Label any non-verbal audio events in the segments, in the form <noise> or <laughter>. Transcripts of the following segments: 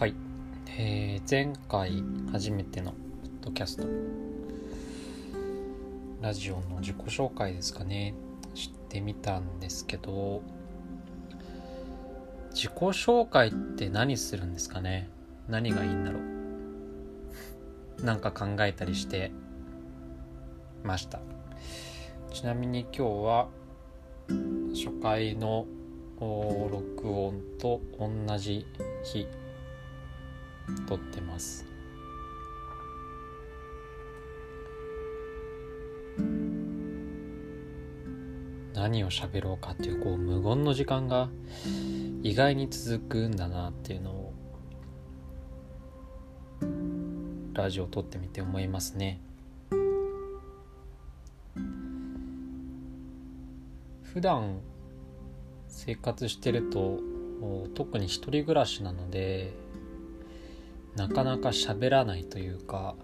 はい、えー前回初めてのポッドキャスト。ラジオの自己紹介ですかね。してみたんですけど自己紹介って何するんですかね。何がいいんだろう。なんか考えたりしてました。ちなみに今日は初回の録音と同じ日撮ってます。何を喋ろうかっていうこう無言の時間が意外に続くんだなっていうのをラジオを撮ってみて思いますね。普段生活してると特に一人暮らしなのでなかなか喋らないというか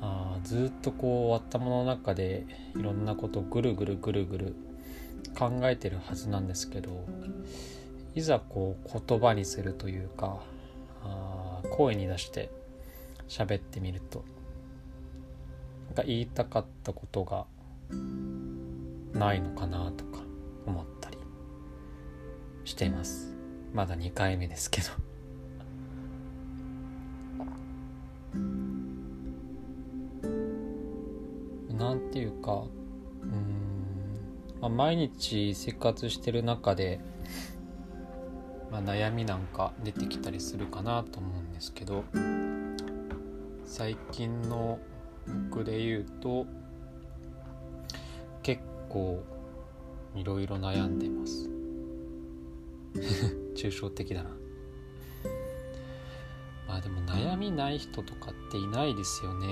あーずっとこう頭の中でいろんなことをぐるぐるぐるぐる考えてるはずなんですけどいざこう言葉にするというかあ声に出して喋ってみるとなんか言いたかったことがないのかなとか思ったりしています。まだ2回目ですけど。なんていうかうん、まあ、毎日生活してる中で、まあ、悩みなんか出てきたりするかなと思うんですけど最近の僕で言うと結構いろいろ悩んでます。<laughs> 抽象的だな。まあでも悩みない人とかっていないですよね。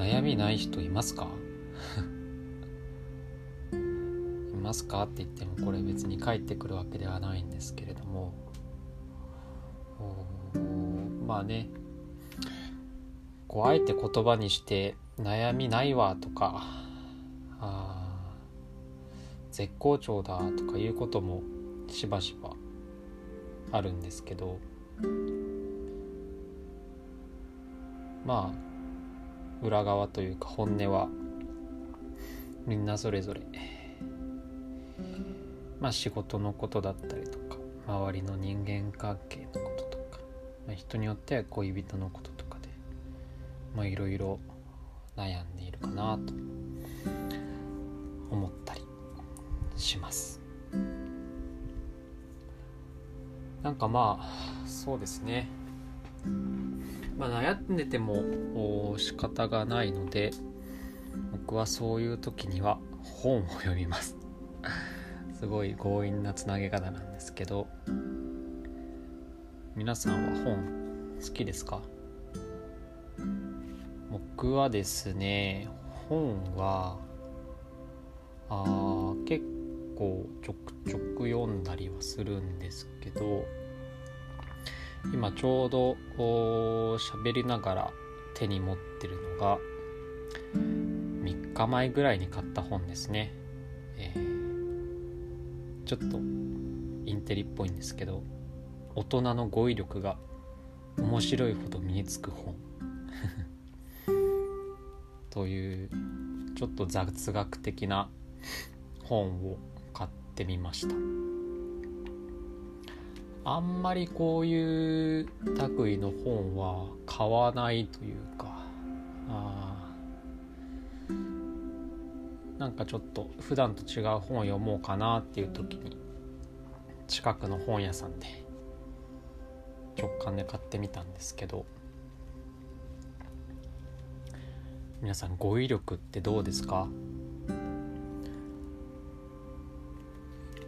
悩みない人いますか？<laughs> いますかって言ってもこれ別に返ってくるわけではないんですけれども。まあね。こうあえて言葉にして悩みないわとかあ絶好調だとかいうこともしばしばあるんですけど。まあ裏側というか本音はみんなそれぞれまあ仕事のことだったりとか周りの人間関係のこととか、まあ、人によっては恋人のこととかでまあいろいろ悩んでいるかなと思ったりします。なんかまあそうですね。まあ悩んでても仕方がないので僕はそういう時には本を読みます。<laughs> すごい強引なつなげ方なんですけど皆さんは本好きですか？僕はですね本はあ結構ちょくちょく読んだりはするんですけど今ちょうどこう喋りながら手に持ってるのが3日前ぐらいに買った本ですね、えーちょっとインテリっぽいんですけど大人の語彙力が面白いほど身につく本。<laughs> というちょっと雑学的な本を買ってみました。あんまりこういう類の本は買わないというかあなんかちょっと普段と違う本を読もうかなっていう時に近くの本屋さんで直感で買ってみたんですけど皆さん語彙力ってどうですか？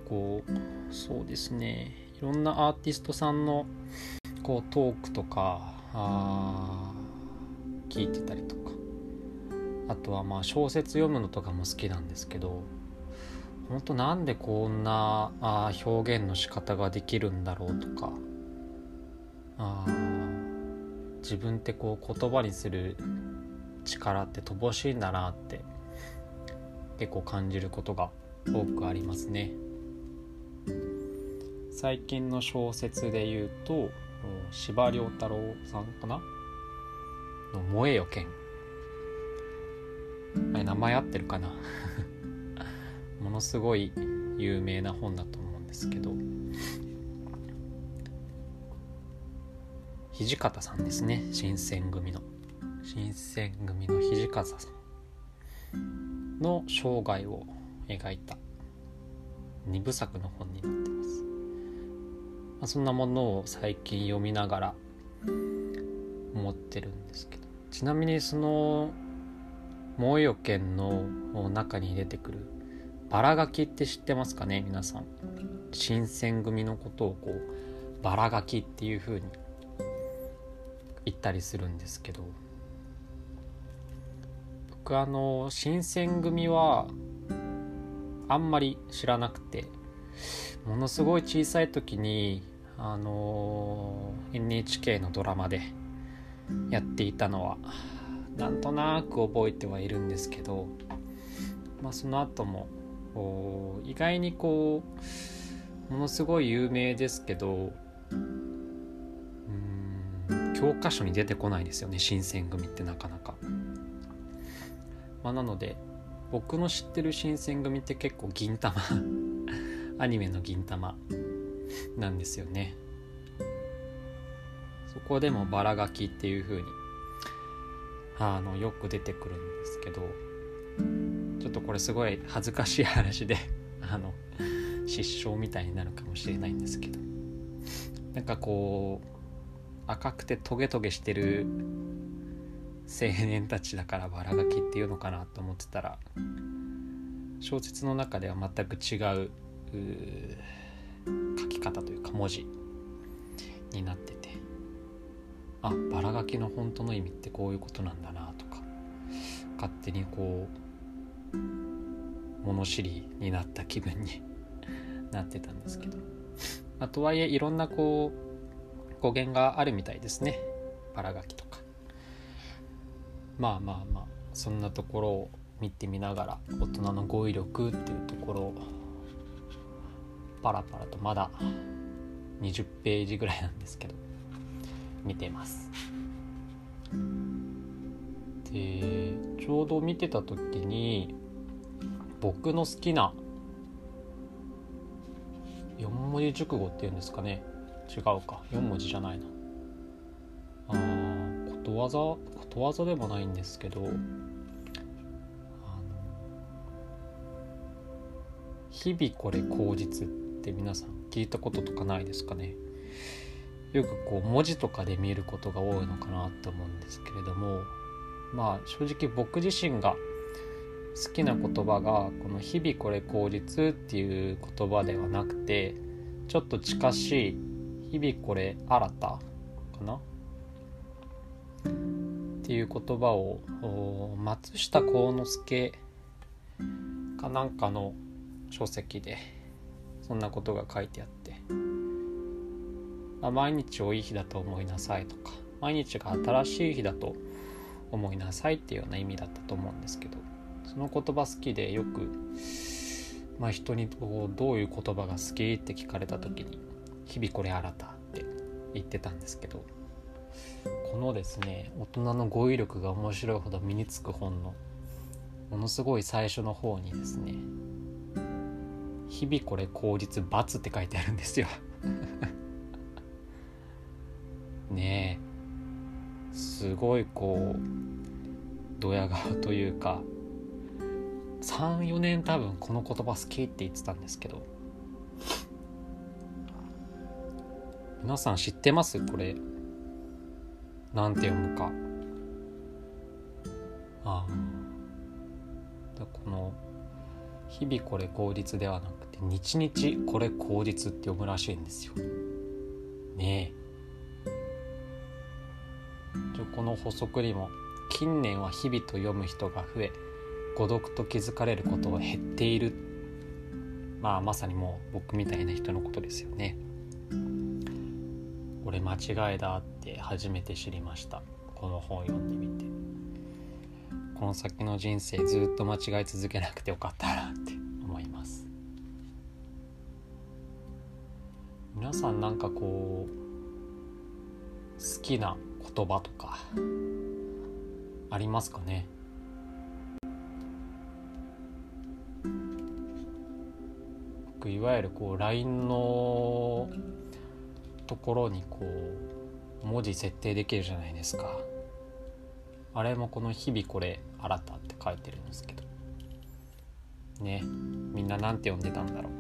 こうそうですね。いろんなアーティストさんのこうトークとかあ聞いてたりとか。あとはまあ小説読むのとかも好きなんですけど本当なんでこんなあ表現の仕方ができるんだろうとかあ自分ってこう言葉にする力って乏しいんだなって結構感じることが多くありますね。最近の小説で言うと司馬遼太郎さんかな？の「燃えよ剣」あれ名前合ってるかな？<laughs> ものすごい有名な本だと思うんですけど。土方さんですね。新選組の。新選組の土方さん。の生涯を描いた2部作の本になってます、まあ、そんなものを最近読みながら思ってるんですけど。ちなみにその「猛予剣」の中に出てくるバラガキって知ってますかね？皆さん。新選組のことをこうバラガキっていう風に言ったりするんですけど。僕あの新選組はあんまり知らなくてものすごい小さい時にあの NHK のドラマでやっていたのはなんとなく覚えてはいるんですけど、まあ、その後も意外にこうものすごい有名ですけどうん教科書に出てこないですよね新選組ってなかなか。まあ、なので僕の知ってる新選組って結構銀玉 <laughs> アニメの銀玉なんですよね。そこでもバラガキっていう風にあのよく出てくるんですけどちょっとこれすごい恥ずかしい話で <laughs> あの失笑みたいになるかもしれないんですけど。なんかこう赤くてトゲトゲしてる青年たちだからバラガキっていうのかなと思ってたら小説の中では全く違う書き方というか文字になっててあバラガキの本当の意味ってこういうことなんだなとか勝手にこう物知りになった気分に <laughs> なってたんですけど、まあ、とはいえいろんなこう語源があるみたいですね。バラガキとか。まあまあまあそんなところを見てみながら大人の語彙力っていうところをパラパラとまだ20ページぐらいなんですけど見てます。でちょうど見てた時に僕の好きな4文字熟語っていうんですかね。違うか。4文字じゃないな。あことわざことわざでもないんですけど日々これ口実。って皆さん聞いたこととかないですかね？よくこう文字とかで見ることが多いのかなと思うんですけれどもまあ正直僕自身が好きな言葉がこの「日々これ口実」っていう言葉ではなくてちょっと近しい「日々これ新た」かな？っていう言葉を松下幸之助かなんかの書籍でそんなことが書いてあって、まあ、毎日をいい日だと思いなさいとか毎日が新しい日だと思いなさいっていうような意味だったと思うんですけどその言葉好きでよく、まあ、人にこうどういう言葉が好きって聞かれた時に「日々これ新た」って言ってたんですけどこのですね大人の語彙力が面白いほど身につく本のものすごい最初の方にですね「日々これ口実罰」って書いてあるんですよ。<laughs> ねえ。すごいこうドヤ顔というか34年多分この言葉好きって言ってたんですけど。皆さん知ってます？これ。なんて読むか。ああ。この「日々これ口実」ではなく「日々これ口実」って読むらしいんですよ。ねえ。この補足にも近年は日々と読む人が増え孤独と気づかれることは減っている。まあまさにもう僕みたいな人のことですよね。俺間違いだって初めて知りました。この本読んでみて。この先の人生ずっと間違い続けなくてよかったなって。皆さんなんかこう好きな言葉とかありますかね？いわゆるこう LINE のところにこう文字設定できるじゃないですか。あれもこの「日々これ新た」って書いてるんですけど。ねみんななんて読んでたんだろう。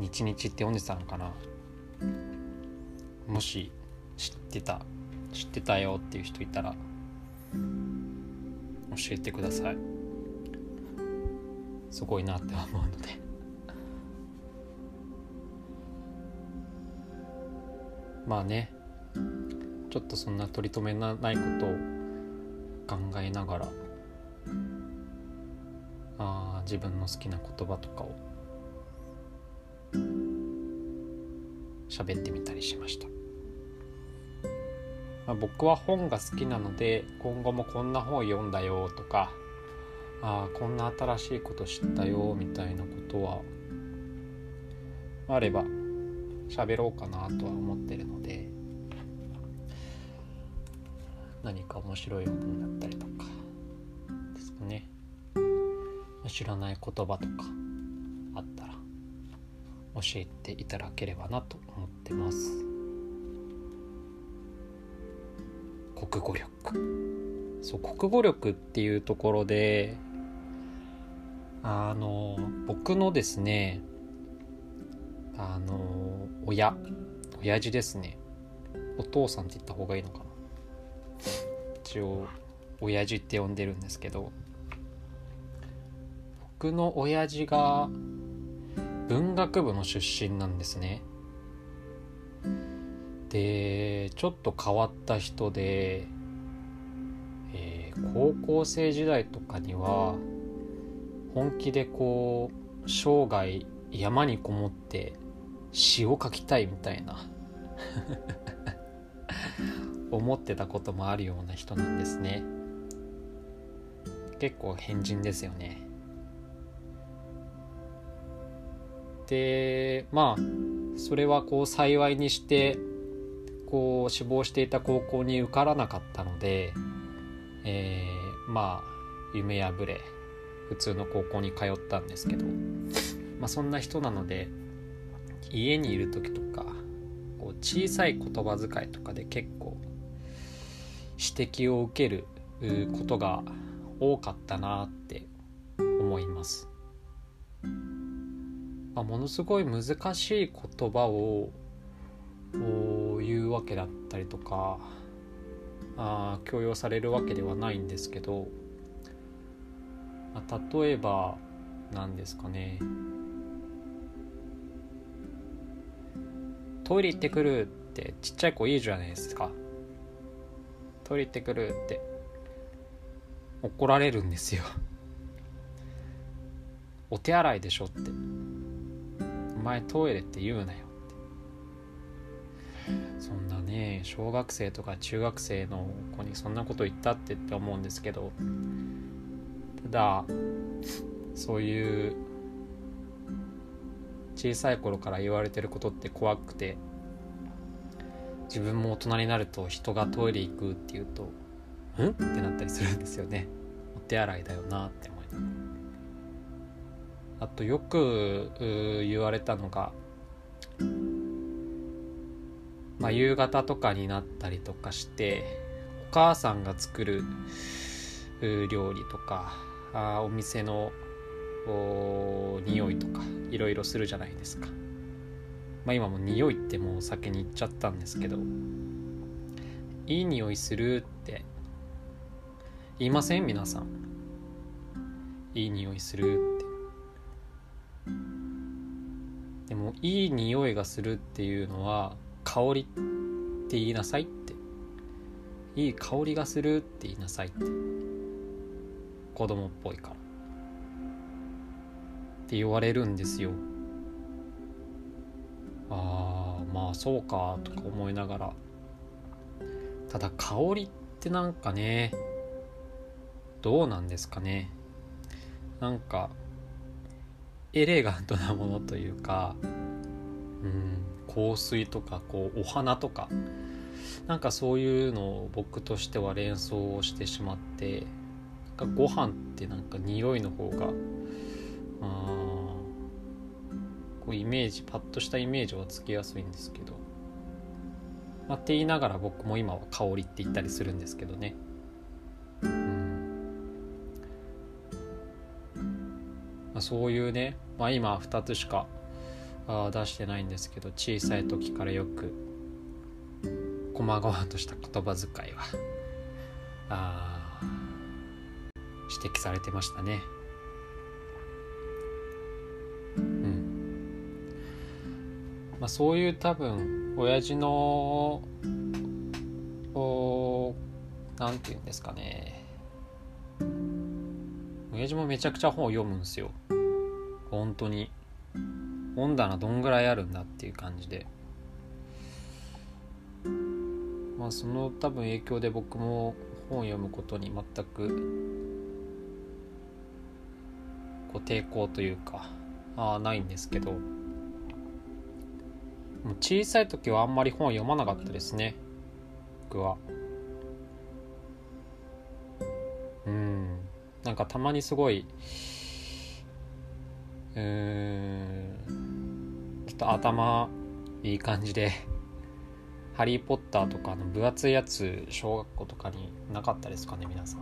日日って読んでたのかな？もし知ってた知ってたよっていう人いたら教えてください。すごいなって思うので。<laughs> まあねちょっとそんな取り留めのないことを考えながらあ自分の好きな言葉とかを喋ってみたりしました、まあ、僕は本が好きなので今後もこんな本読んだよとかあこんな新しいこと知ったよみたいなことはあれば喋ろうかなとは思ってるので何か面白い本だったりとかですかね。知らない言葉とかあったら教えていただければなと思ってます。国語力。そう国語力っていうところであの僕のですねあの親親父ですね。お父さんって言った方がいいのかな。一応親父って呼んでるんですけど僕の親父が文学部の出身なんですね。でちょっと変わった人で、えー、高校生時代とかには本気でこう生涯山にこもって詩を書きたいみたいな <laughs> 思ってたこともあるような人なんですね。結構変人ですよね。でまあそれはこう幸いにしてこう志望していた高校に受からなかったので、えー、まあ夢破れ普通の高校に通ったんですけど、まあ、そんな人なので家にいる時とかこう小さい言葉遣いとかで結構指摘を受けることが多かったなって思います。まあ、ものすごい難しい言葉を言うわけだったりとかあ強要されるわけではないんですけど、まあ、例えば何ですかね。トイレ行ってくるってちっちゃい子いいじゃないですか。トイレ行ってくるって怒られるんですよ。お手洗いでしょって。前トイレって言うなよって。そんなね小学生とか中学生の子にそんなこと言ったってって思うんですけどただそういう小さい頃から言われてることって怖くて自分も大人になると人がトイレ行くって言うと「ん?」ってなったりするんですよね。お手洗いだよなって思いながら。あとよく言われたのがまあ夕方とかになったりとかしてお母さんが作る料理とかあお店の匂いとかいろいろするじゃないですか。まあ今も匂いってもう先に言っちゃったんですけどいい匂いするって言いません？皆さん。いい匂いするって。でもいい匂いがするっていうのは香りって言いなさいって。いい香りがするって言いなさいって。子供っぽいから。って言われるんですよ。ああまあそうかとか思いながら。ただ香りってなんかねどうなんですかね。なんかエレガントなものというかうん香水とかこうお花とかなんかそういうのを僕としては連想をしてしまってなんかご飯ってなんか匂いの方がこうイメージパッとしたイメージはつきやすいんですけど、まあ、って言いながら僕も今は香りって言ったりするんですけどね。そういうね、まあ、今2つしかあ出してないんですけど小さい時からよく細々とした言葉遣いはあ指摘されてましたね。うん。まあ、そういう多分親父のおなんて言うんですかね。親父もめちゃくちゃ本を読むんですよ。本当に本棚どんぐらいあるんだっていう感じで。まあその多分影響で僕も本を読むことに全くこう抵抗というかあないんですけど。小さい時はあんまり本を読まなかったですね。僕は。うん。なんかたまにすごいうん。ちょっと頭いい感じで「<laughs> ハリー・ポッター」とかの分厚いやつ小学校とかになかったですかね皆さん。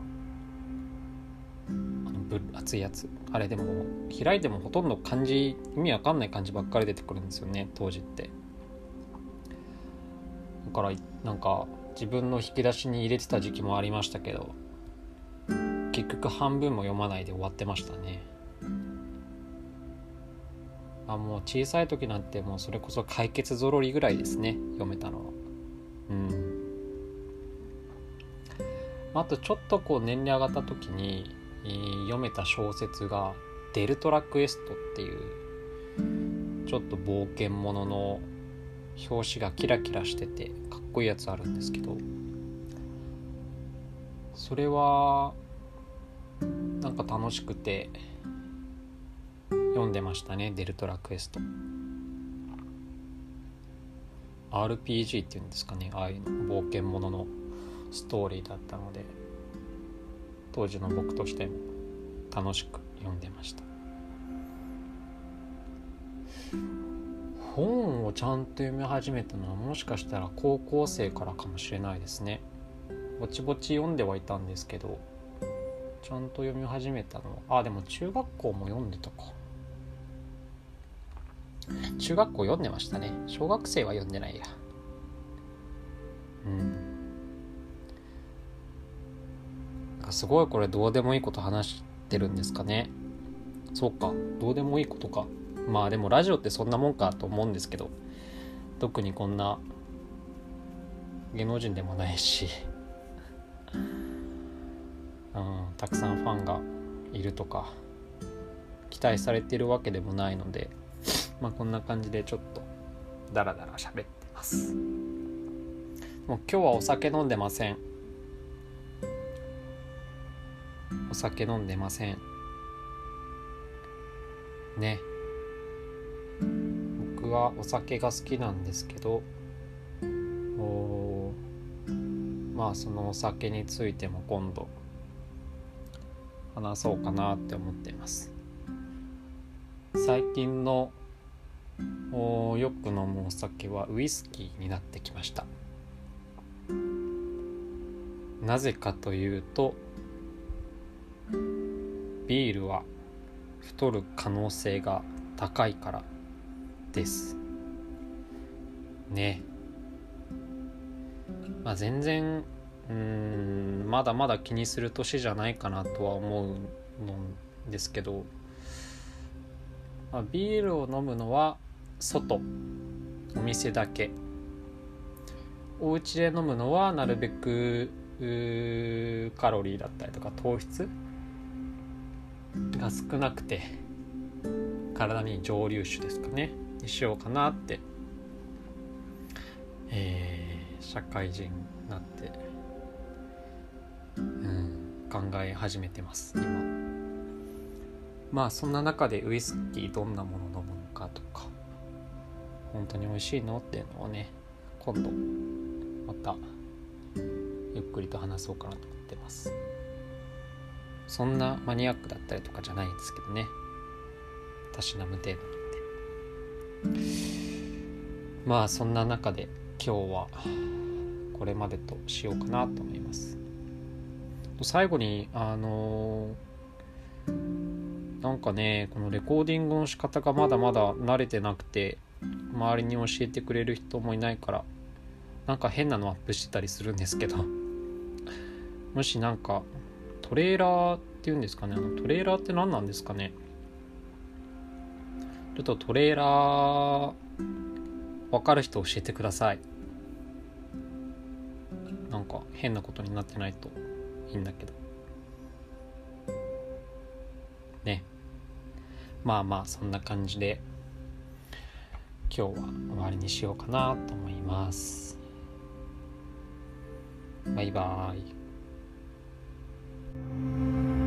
あの分厚いやつ。あれでも開いてもほとんど漢字意味わかんない漢字ばっかり出てくるんですよね当時って。だからなんか自分の引き出しに入れてた時期もありましたけど結局半分も読まないで終わってましたね。あもう小さい時なんてもうそれこそ解決ぞろりぐらいですね読めたのは。うん。あとちょっとこう年齢上がった時に読めた小説が「デルトラクエスト」っていうちょっと冒険ものの表紙がキラキラしててかっこいいやつあるんですけど。それはなんか楽しくて読んでましたねデルトラクエスト。RPG っていうんですかねああいう冒険もののストーリーだったので当時の僕としても楽しく読んでました。本をちゃんと読み始めたのはもしかしたら高校生からかもしれないですね。ぼちぼち読んではいたんですけどちゃんと読み始めたのはあでも中学校も読んでたか。中学校読んでましたね。小学生は読んでないや。うん。なんかすごいこれどうでもいいこと話してるんですかね。そっか。どうでもいいことか。まあでもラジオってそんなもんかと思うんですけど。特にこんな芸能人でもないし。<laughs> うん、たくさんファンがいるとか。期待されてるわけでもないので。まあこんな感じでちょっとダラダラ喋ってます。もう今日はお酒飲んでません。お酒飲んでません。ね。僕はお酒が好きなんですけどおまあそのお酒についても今度話そうかなって思っています。最近のよく飲むお酒はウイスキーになってきました。なぜかというとビールは太る可能性が高いからです。ね。まあ全然うんまだまだ気にする年じゃないかなとは思うんですけど、まあ、ビールを飲むのは外お店だけ。お家で飲むのはなるべくカロリーだったりとか糖質が少なくて体に蒸留酒ですかねにしようかなって、えー、社会人になってうん考え始めてます今。まあそんな中でウイスキーどんなもの飲むのかとか。本当に美味しいの？っていうのをね今度またゆっくりと話そうかなと思ってます。そんなマニアックだったりとかじゃないんですけどね。たしなむ程度なんで。まあそんな中で今日はこれまでとしようかなと思います。最後にあのー、なんかねこのレコーディングの仕方がまだまだ慣れてなくて周りに教えてくれる人もいないからなんか変なのアップしてたりするんですけど <laughs> もしなんかトレーラーっていうんですかねあのトレーラーって何なんですかね。ちょっとトレーラー分かる人教えてください。なんか変なことになってないといいんだけど。ね。まあまあそんな感じで。今日は終わりにしようかなと思います。バイバーイ。